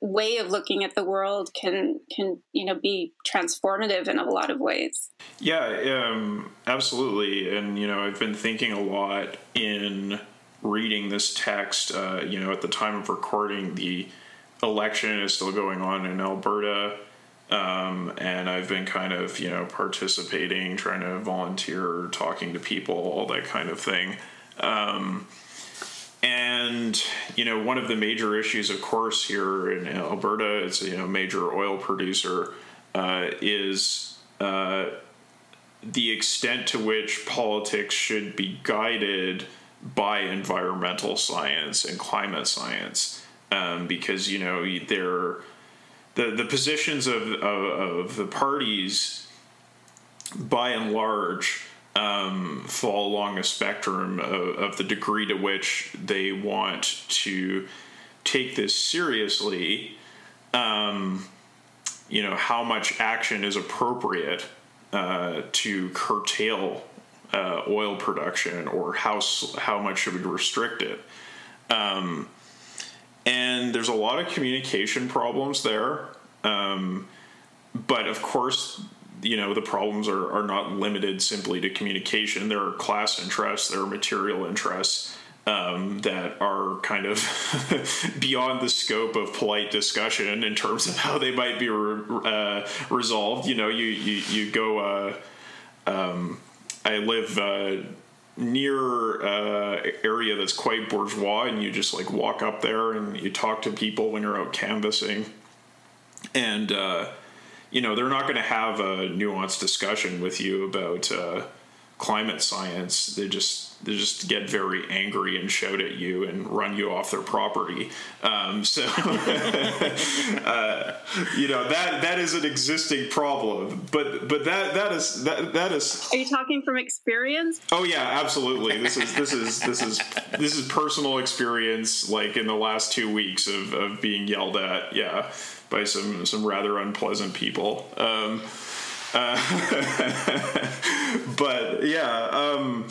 way of looking at the world can can you know be transformative in a lot of ways. Yeah, um, absolutely, and you know I've been thinking a lot in reading this text, uh, you know, at the time of recording, the election is still going on in Alberta. Um, and I've been kind of, you know, participating, trying to volunteer, talking to people, all that kind of thing. Um, and, you know, one of the major issues, of course, here in Alberta, it's a you know, major oil producer, uh, is uh, the extent to which politics should be guided by environmental science and climate science um, because you know they're the the positions of, of, of the parties by and large um, fall along a spectrum of, of, the degree to which they want to take this seriously. Um, you know how much action is appropriate uh, to curtail uh, oil production or how how much should we restrict it. Um, and there's a lot of communication problems there. Um, but of course, you know, the problems are, are not limited simply to communication. There are class interests, there are material interests um, that are kind of <laughs> beyond the scope of polite discussion in terms of how they might be re- uh, resolved. You know, you, you, you go, uh, um, I live uh, near uh, area that's quite bourgeois, and you just like walk up there and you talk to people when you're out canvassing, and uh, you know they're not going to have a nuanced discussion with you about uh, climate science, they just they just get very angry and shout at you and run you off their property. Um, so <laughs> uh, you know that that is an existing problem. But but that that is that that is. Are you talking from experience? Oh yeah, absolutely. This is this is this is this is personal experience. Like in the last two weeks of of being yelled at. Yeah, by some some rather unpleasant people. Um, uh, <laughs> but yeah, um,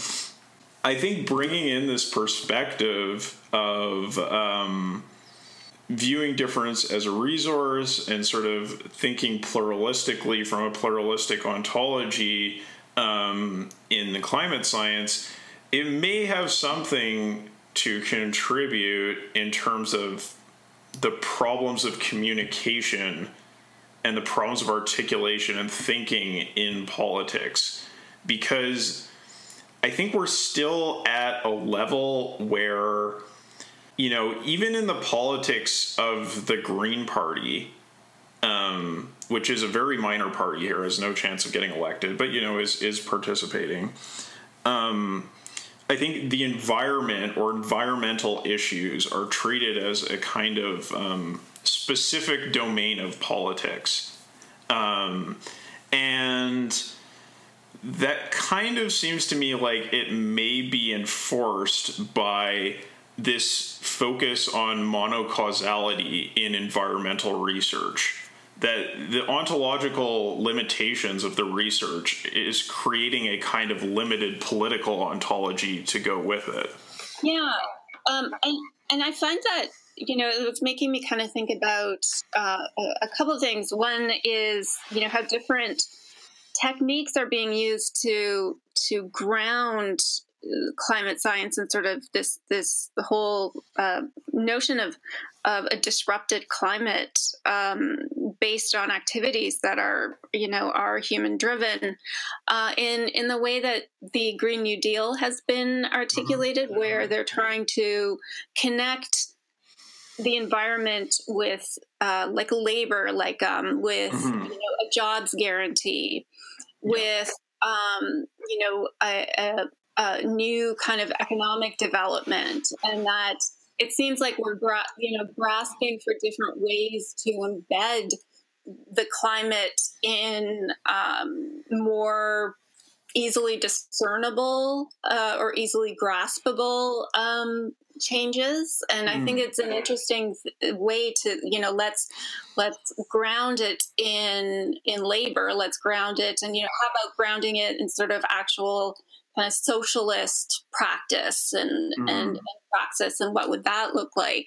I think bringing in this perspective of um, viewing difference as a resource and sort of thinking pluralistically from a pluralistic ontology um, in the climate science, it may have something to contribute in terms of the problems of communication and the problems of articulation and thinking in politics because I think we're still at a level where, you know, even in the politics of the Green Party, um, which is a very minor party here, has no chance of getting elected, but you know is is participating. Um, I think the environment or environmental issues are treated as a kind of um, specific domain of politics. Um, and that kind of seems to me like it may be enforced by this focus on monocausality in environmental research that the ontological limitations of the research is creating a kind of limited political ontology to go with it yeah um, and, and i find that you know, it's making me kind of think about uh, a couple of things. One is, you know, how different techniques are being used to to ground uh, climate science and sort of this this whole uh, notion of of a disrupted climate um, based on activities that are you know are human driven uh, in in the way that the Green New Deal has been articulated, mm-hmm. where they're trying to connect the environment with uh, like labor, like um, with mm-hmm. you know, a jobs guarantee, with um, you know a, a, a, new kind of economic development, and that it seems like we're gra- you know grasping for different ways to embed the climate in um, more easily discernible uh, or easily graspable um, changes and i think mm. it's an interesting way to you know let's let's ground it in in labor let's ground it and you know how about grounding it in sort of actual kind of socialist practice and mm. and, and praxis and what would that look like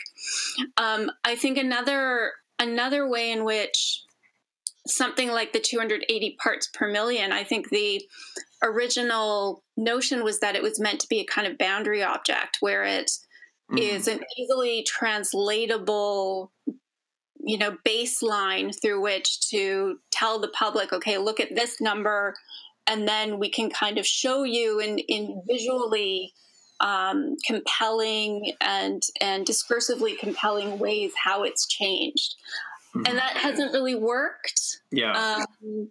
um, i think another another way in which something like the 280 parts per million i think the original notion was that it was meant to be a kind of boundary object where it mm. is an easily translatable you know baseline through which to tell the public okay look at this number and then we can kind of show you in in visually um, compelling and and discursively compelling ways how it's changed. And that hasn't really worked yeah um,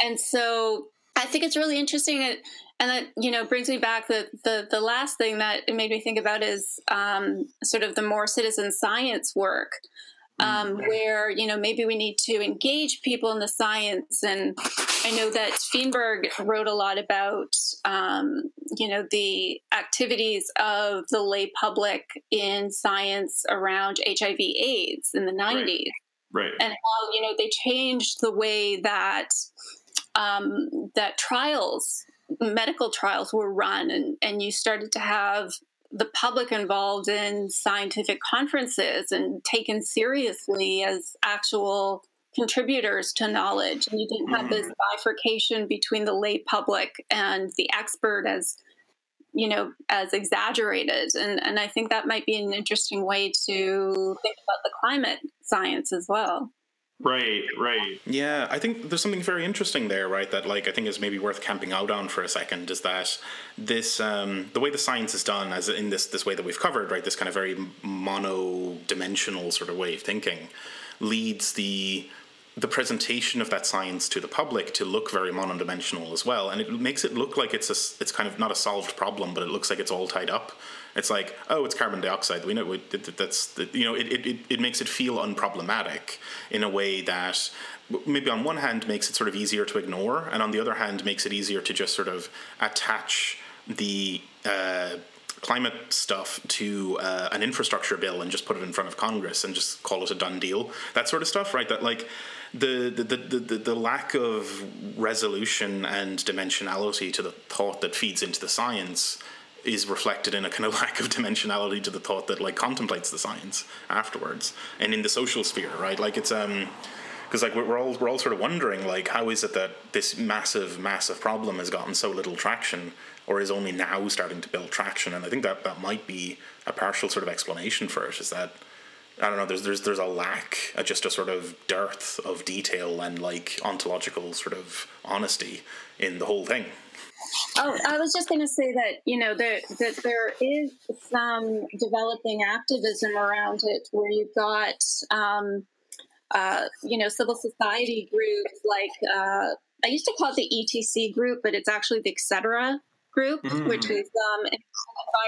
and so I think it's really interesting, and, and that you know brings me back. The, the the last thing that it made me think about is um, sort of the more citizen science work, um, where you know maybe we need to engage people in the science. And I know that Feenberg wrote a lot about um, you know the activities of the lay public in science around HIV/AIDS in the '90s, right. right. and how you know they changed the way that um, that trials, medical trials, were run, and, and you started to have the public involved in scientific conferences and taken seriously as actual contributors to knowledge. And you didn't have this mm-hmm. bifurcation between the lay public and the expert as you know as exaggerated and and i think that might be an interesting way to think about the climate science as well Right, right. Yeah, I think there's something very interesting there, right? That like I think is maybe worth camping out on for a second. Is that this um, the way the science is done, as in this this way that we've covered, right? This kind of very mono-dimensional sort of way of thinking leads the the presentation of that science to the public to look very monodimensional as well, and it makes it look like it's a, it's kind of not a solved problem, but it looks like it's all tied up. It's like, oh, it's carbon dioxide. We know that's you know, it, it, it makes it feel unproblematic in a way that maybe on one hand makes it sort of easier to ignore, and on the other hand makes it easier to just sort of attach the uh, climate stuff to uh, an infrastructure bill and just put it in front of Congress and just call it a done deal. That sort of stuff, right? That like the the, the, the, the lack of resolution and dimensionality to the thought that feeds into the science is reflected in a kind of <laughs> lack of dimensionality to the thought that like contemplates the science afterwards and in the social sphere right? Like it's um because like we're all we're all sort of wondering like how is it that this massive massive problem has gotten so little traction or is only now starting to build traction? And I think that that might be a partial sort of explanation for it is that I don't know there's there's there's a lack uh, just a sort of dearth of detail and like ontological sort of honesty in the whole thing. Oh, I was just going to say that you know that that there is some developing activism around it, where you've got um, uh, you know, civil society groups like uh, I used to call it the ETC group, but it's actually the Etc. group, mm. which is um, an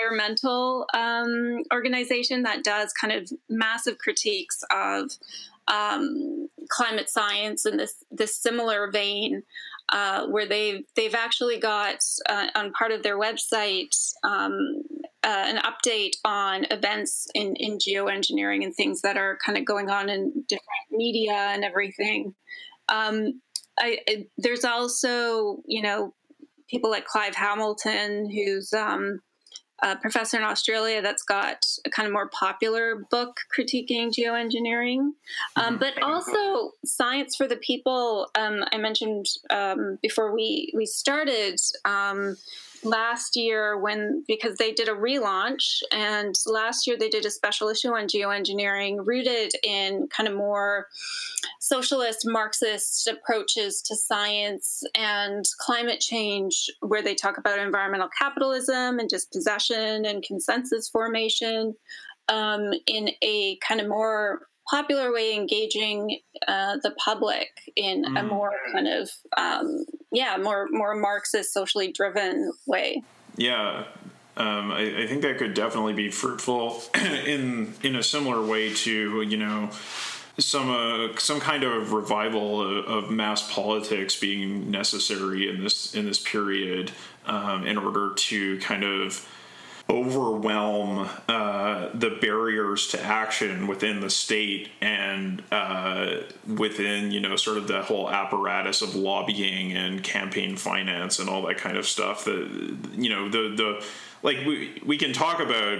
environmental um, organization that does kind of massive critiques of um, climate science in this this similar vein uh, where they've they've actually got uh, on part of their website um, uh, an update on events in in geoengineering and things that are kind of going on in different media and everything. Um, I, I, there's also you know people like Clive Hamilton who's um, a professor in Australia that's got a kind of more popular book critiquing geoengineering, um, mm-hmm. but also Science for the People. Um, I mentioned um, before we we started um, last year when because they did a relaunch and last year they did a special issue on geoengineering rooted in kind of more socialist marxist approaches to science and climate change where they talk about environmental capitalism and dispossession and consensus formation um, in a kind of more popular way engaging uh, the public in mm. a more kind of um, yeah more more marxist socially driven way yeah um, I, I, think that could definitely be fruitful <clears throat> in in a similar way to you know some uh, some kind of revival of, of, mass politics being necessary in this in this period um, in order to kind of overwhelm uh, the barriers to action within the state and uh, within you know sort of the whole apparatus of lobbying and campaign finance and all that kind of stuff that you know the the like we we can talk about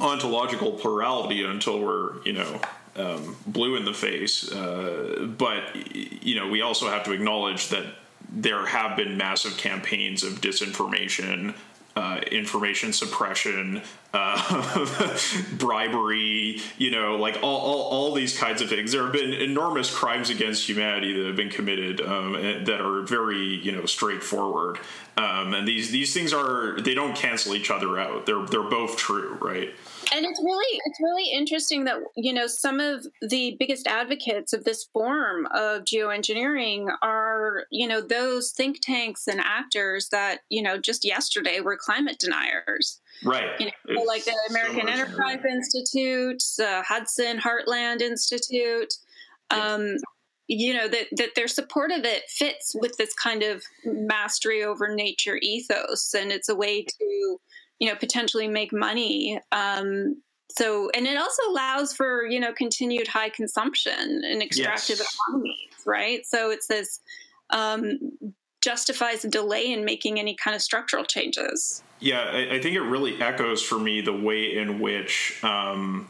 ontological plurality until we're you know um, blue in the face uh, but you know we also have to acknowledge that there have been massive campaigns of disinformation uh, information suppression, uh, <laughs> bribery, you know, like all, all, all, these kinds of things. There have been enormous crimes against humanity that have been committed um, that are very, you know, straightforward. Um, and these these things are they don't cancel each other out. They're they're both true, right? And it's really it's really interesting that you know some of the biggest advocates of this form of geoengineering are you know those think tanks and actors that you know just yesterday were climate deniers. Right. You know like the american so enterprise institute the hudson heartland institute um, you know that that their support of it fits with this kind of mastery over nature ethos. And it's a way to you know potentially make money um, so and it also allows for you know continued high consumption and extractive yes. economies right so it says um, justifies a delay in making any kind of structural changes yeah I, I think it really echoes for me the way in which um,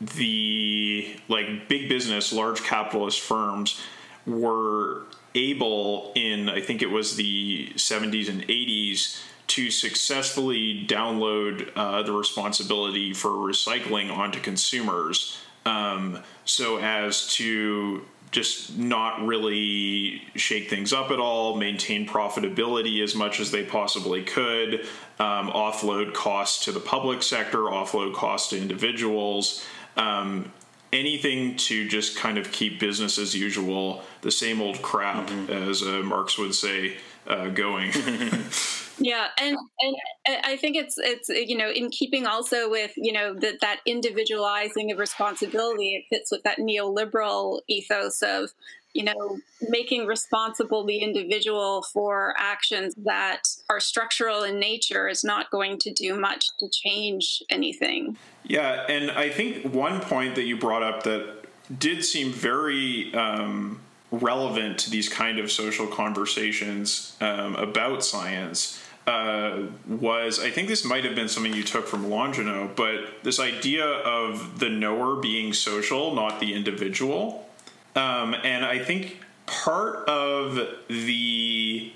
the like big business large capitalist firms were able in i think it was the 70s and 80s to successfully download uh, the responsibility for recycling onto consumers um, so as to just not really shake things up at all, maintain profitability as much as they possibly could, um, offload costs to the public sector, offload costs to individuals. Um, anything to just kind of keep business as usual, the same old crap, mm-hmm. as uh, Marx would say, uh, going. <laughs> yeah and and i think it's it's you know in keeping also with you know that that individualizing of responsibility it fits with that neoliberal ethos of you know making responsible the individual for actions that are structural in nature is not going to do much to change anything. Yeah and i think one point that you brought up that did seem very um, relevant to these kind of social conversations um, about science uh, was I think this might have been something you took from Longino, but this idea of the knower being social, not the individual. Um, and I think part of the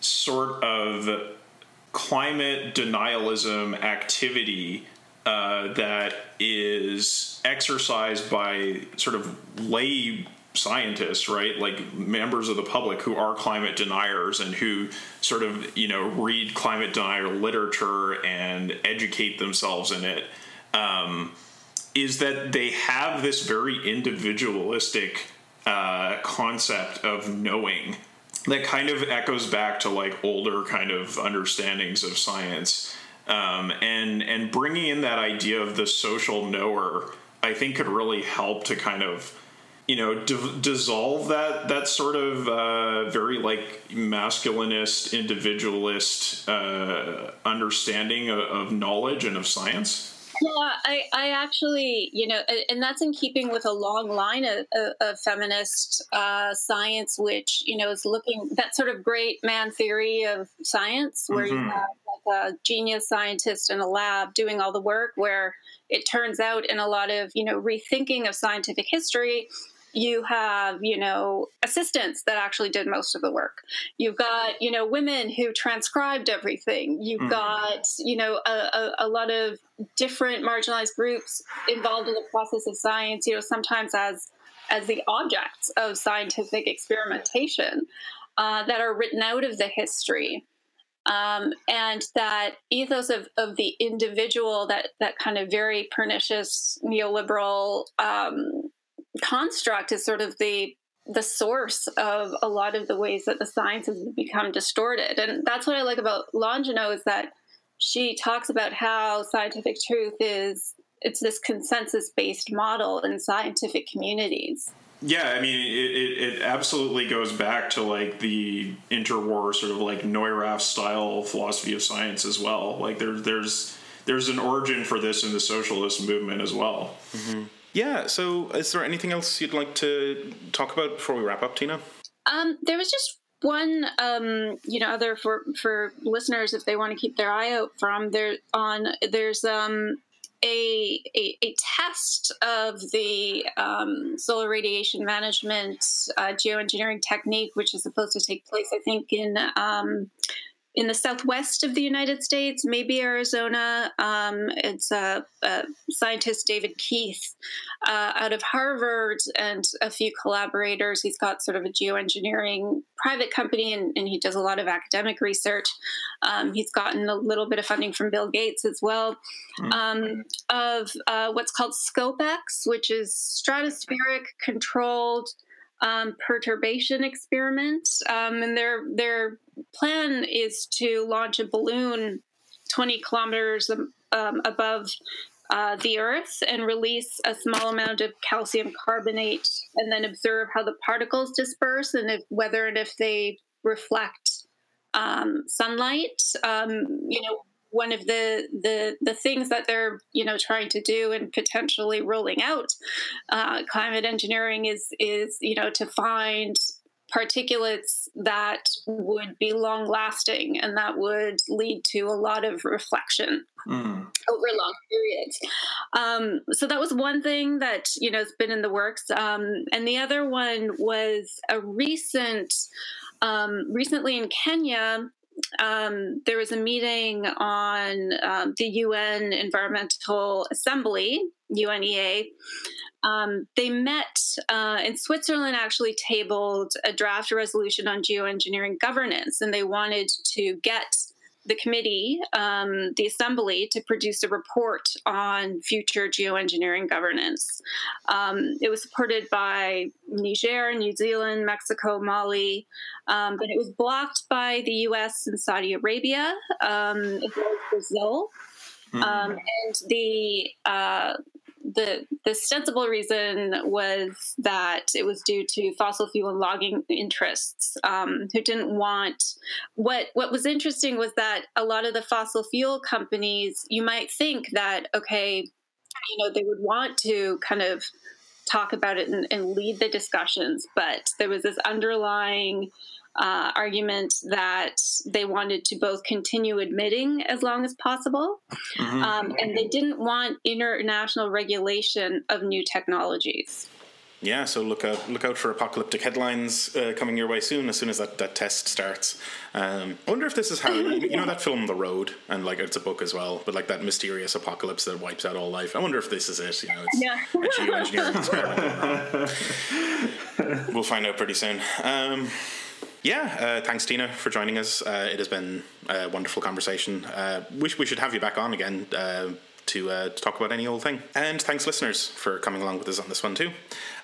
sort of climate denialism activity uh, that is exercised by sort of lay scientists, right? Like members of the public who are climate deniers and who sort of, you know, read climate denier literature and educate themselves in it, um, is that they have this very individualistic uh, concept of knowing that kind of echoes back to like older kind of understandings of science. Um, and and bringing in that idea of the social knower, I think could really help to kind of you know d- dissolve that that sort of uh, very like masculinist individualist uh, understanding of, of, knowledge and of science yeah i i actually you know and that's in keeping with a long line of, of, of feminist uh, science which you know is looking that sort of great man theory of science where mm-hmm. you have like a genius scientist in a lab doing all the work where it turns out in a lot of you know rethinking of scientific history you have you know assistants that actually did most of the work. You've got you know women who transcribed everything. You've mm. got you know a, a, a, lot of different marginalized groups involved in the process of science you know sometimes as as the objects of scientific experimentation uh, that are written out of the history. Um, and that ethos of, of the individual that that kind of very pernicious neoliberal um, construct is sort of the the source of a lot of the ways that the sciences have become distorted. And that's what I like about Longino is that she talks about how scientific truth is it's this consensus based model in scientific communities. Yeah, I mean, it, it, it, absolutely goes back to like the interwar sort of like Neurath style philosophy of science as well. Like there, there's there's an origin for this in the socialist movement as well. Mm-hmm. Yeah. So, is there anything else you'd like to talk about before we wrap up, Tina? Um, there was just one, um, you know, other for for listeners if they want to keep their eye out from there on. There's um, a, a, a, test of the um, solar radiation management uh, geoengineering technique, which is supposed to take place, I think, in um, in the southwest of the United States, maybe Arizona. Um, it's a, a, scientist, David Keith, uh, out of Harvard, and a few collaborators. He's got sort of a geoengineering private company, and, and he does a lot of academic research. Um, he's gotten a little bit of funding from Bill Gates as well, mm-hmm. um, of uh, what's called SCOPEX, which is stratospheric controlled. Um, perturbation experiment, um, and their their plan is to launch a balloon 20 kilometers um, above uh, the Earth and release a small amount of calcium carbonate, and then observe how the particles disperse and if whether and if they reflect um, sunlight. Um, you know, one of the, the the things that they're you know trying to do and potentially rolling out uh, climate engineering is is you know to find particulates that would be long lasting and that would lead to a lot of reflection mm. over long periods. Um, so that was one thing that you know has been in the works, um, and the other one was a recent, um, recently in Kenya. Um, there was a meeting on um, the UN Environmental Assembly, UNEA, um, they met uh, in Switzerland, actually tabled a draft resolution on geoengineering governance, and they wanted to get the committee, um, the assembly, to produce a report on future geoengineering governance. Um, it was supported by Niger, New Zealand, Mexico, Mali, um, but it was blocked by the U.S. and Saudi Arabia, um, as well as Brazil. Mm-hmm. and the uh, the the ostensible reason was that it was due to fossil fuel and logging interests um, who didn't want what what was interesting was that a lot of the fossil fuel companies you might think that okay you know they would want to kind of talk about it and, and lead the discussions but there was this underlying uh, argument that they wanted to both continue admitting as long as possible, mm-hmm. um, and they didn't want international regulation of new technologies. Yeah, so look out look out for apocalyptic headlines uh, coming your way soon. As soon as that, that test starts, um, I wonder if this is how you know that film The Road, and like it's a book as well, but like that mysterious apocalypse that wipes out all life. I wonder if this is it. You know, it's yeah. a geoengineering <laughs> experiment. we'll find out pretty soon. Um, yeah, uh, thanks, Tina, for joining us. Uh, it has been a wonderful conversation. Uh, wish we should have you back on again uh, to, uh, to, talk about any old thing. And thanks, listeners, for coming along with us on this one too.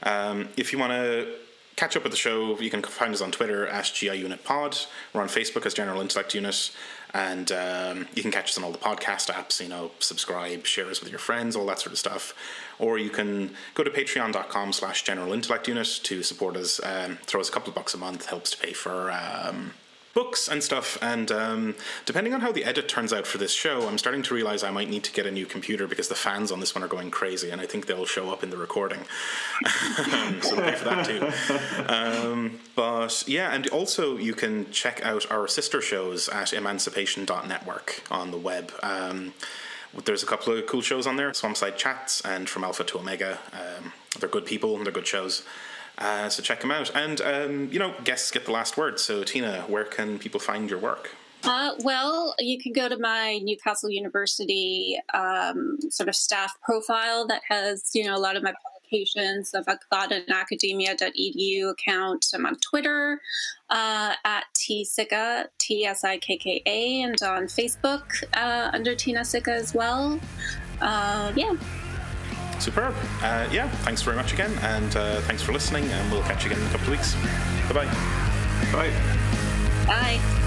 Um, if you want to catch up with the show, you can find us on Twitter at GI Unit Pod. We're on Facebook as General Intellect Unit. And um, you can catch us on all the podcast apps, you know, subscribe, share us with your friends, all that sort of stuff. Or you can go to patreon.com slash general intellect unit to support us, um, throw us a couple of bucks a month, helps to pay for um, books and stuff. And um, depending on how the edit turns out for this show, I'm starting to realize I might need to get a new computer because the fans on this one are going crazy, and I think they'll show up in the recording. <laughs> So pay for that too. Um, but yeah, and also you can check out our sister shows at emancipation.network on the web. Um, there's a couple of cool shows on there Swampside Chats and From Alpha to Omega. Um, they're good people, they're good shows. Uh, so check them out. And, um, you know, guests get the last word. So, Tina, where can people find your work? Uh, well, you can go to my Newcastle University um, sort of staff profile that has, you know, a lot of my publications. I've got an academia.edu account. I'm on Twitter uh, at tsikka, T S I K K A, and on Facebook uh, under Tina Sikka as well. Uh, yeah. Superb. Uh, yeah, thanks very much again, and uh, thanks for listening, and we'll catch you again in a couple of weeks. Bye-bye. Bye. Bye.